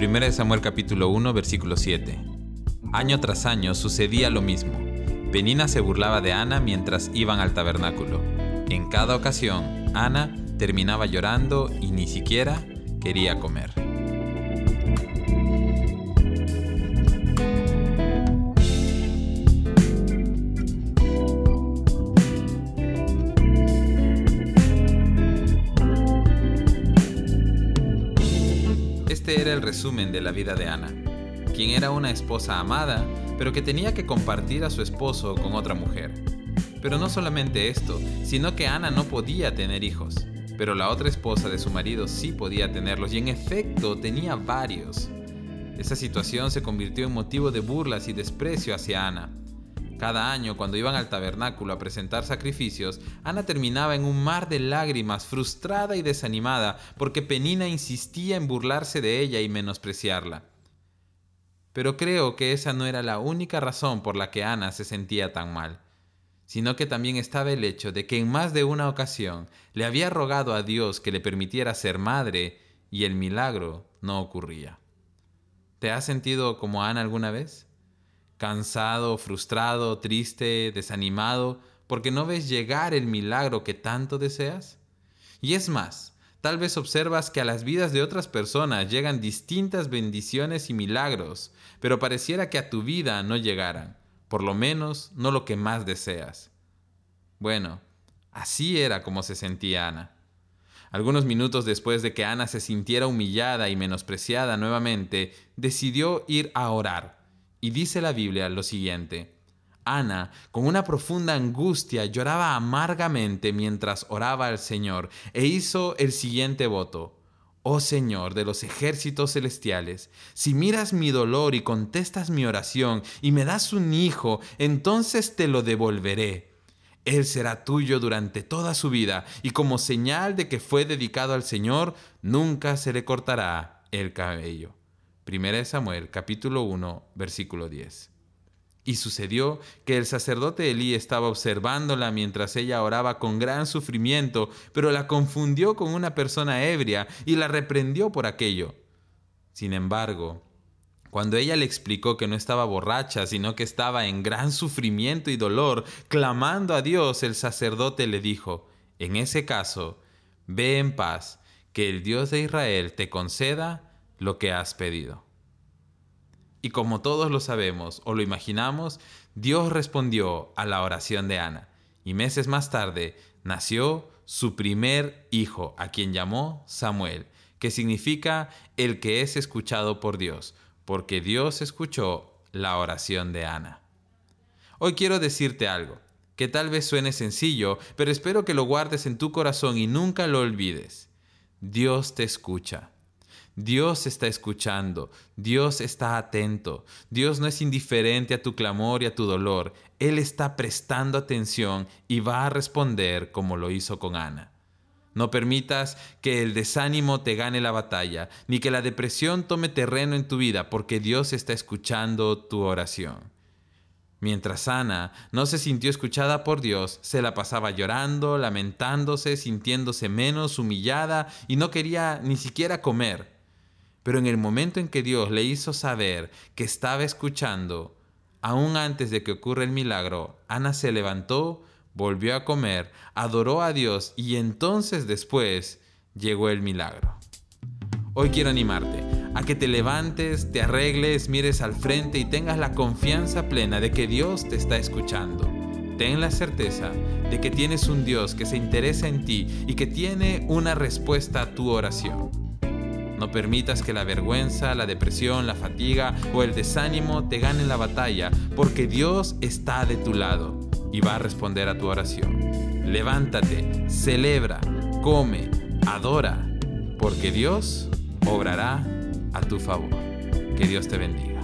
1 Samuel capítulo 1 versículo 7. Año tras año sucedía lo mismo. Penina se burlaba de Ana mientras iban al tabernáculo. En cada ocasión, Ana terminaba llorando y ni siquiera quería comer. Este era el resumen de la vida de Ana, quien era una esposa amada, pero que tenía que compartir a su esposo con otra mujer. Pero no solamente esto, sino que Ana no podía tener hijos, pero la otra esposa de su marido sí podía tenerlos y en efecto tenía varios. Esa situación se convirtió en motivo de burlas y desprecio hacia Ana, cada año, cuando iban al tabernáculo a presentar sacrificios, Ana terminaba en un mar de lágrimas, frustrada y desanimada, porque Penina insistía en burlarse de ella y menospreciarla. Pero creo que esa no era la única razón por la que Ana se sentía tan mal, sino que también estaba el hecho de que en más de una ocasión le había rogado a Dios que le permitiera ser madre y el milagro no ocurría. ¿Te has sentido como Ana alguna vez? Cansado, frustrado, triste, desanimado, porque no ves llegar el milagro que tanto deseas? Y es más, tal vez observas que a las vidas de otras personas llegan distintas bendiciones y milagros, pero pareciera que a tu vida no llegaran, por lo menos no lo que más deseas. Bueno, así era como se sentía Ana. Algunos minutos después de que Ana se sintiera humillada y menospreciada nuevamente, decidió ir a orar y dice la Biblia lo siguiente. Ana, con una profunda angustia, lloraba amargamente mientras oraba al Señor e hizo el siguiente voto. Oh Señor de los ejércitos celestiales, si miras mi dolor y contestas mi oración y me das un hijo, entonces te lo devolveré. Él será tuyo durante toda su vida y como señal de que fue dedicado al Señor, nunca se le cortará el cabello. Primera de Samuel capítulo 1 versículo 10. Y sucedió que el sacerdote Elí estaba observándola mientras ella oraba con gran sufrimiento, pero la confundió con una persona ebria y la reprendió por aquello. Sin embargo, cuando ella le explicó que no estaba borracha, sino que estaba en gran sufrimiento y dolor, clamando a Dios, el sacerdote le dijo, en ese caso, ve en paz, que el Dios de Israel te conceda lo que has pedido. Y como todos lo sabemos o lo imaginamos, Dios respondió a la oración de Ana, y meses más tarde nació su primer hijo, a quien llamó Samuel, que significa el que es escuchado por Dios, porque Dios escuchó la oración de Ana. Hoy quiero decirte algo, que tal vez suene sencillo, pero espero que lo guardes en tu corazón y nunca lo olvides. Dios te escucha. Dios está escuchando, Dios está atento, Dios no es indiferente a tu clamor y a tu dolor, Él está prestando atención y va a responder como lo hizo con Ana. No permitas que el desánimo te gane la batalla, ni que la depresión tome terreno en tu vida, porque Dios está escuchando tu oración. Mientras Ana no se sintió escuchada por Dios, se la pasaba llorando, lamentándose, sintiéndose menos, humillada y no quería ni siquiera comer. Pero en el momento en que Dios le hizo saber que estaba escuchando, aún antes de que ocurra el milagro, Ana se levantó, volvió a comer, adoró a Dios y entonces después llegó el milagro. Hoy quiero animarte a que te levantes, te arregles, mires al frente y tengas la confianza plena de que Dios te está escuchando. Ten la certeza de que tienes un Dios que se interesa en ti y que tiene una respuesta a tu oración. No permitas que la vergüenza, la depresión, la fatiga o el desánimo te ganen la batalla, porque Dios está de tu lado y va a responder a tu oración. Levántate, celebra, come, adora, porque Dios obrará a tu favor. Que Dios te bendiga.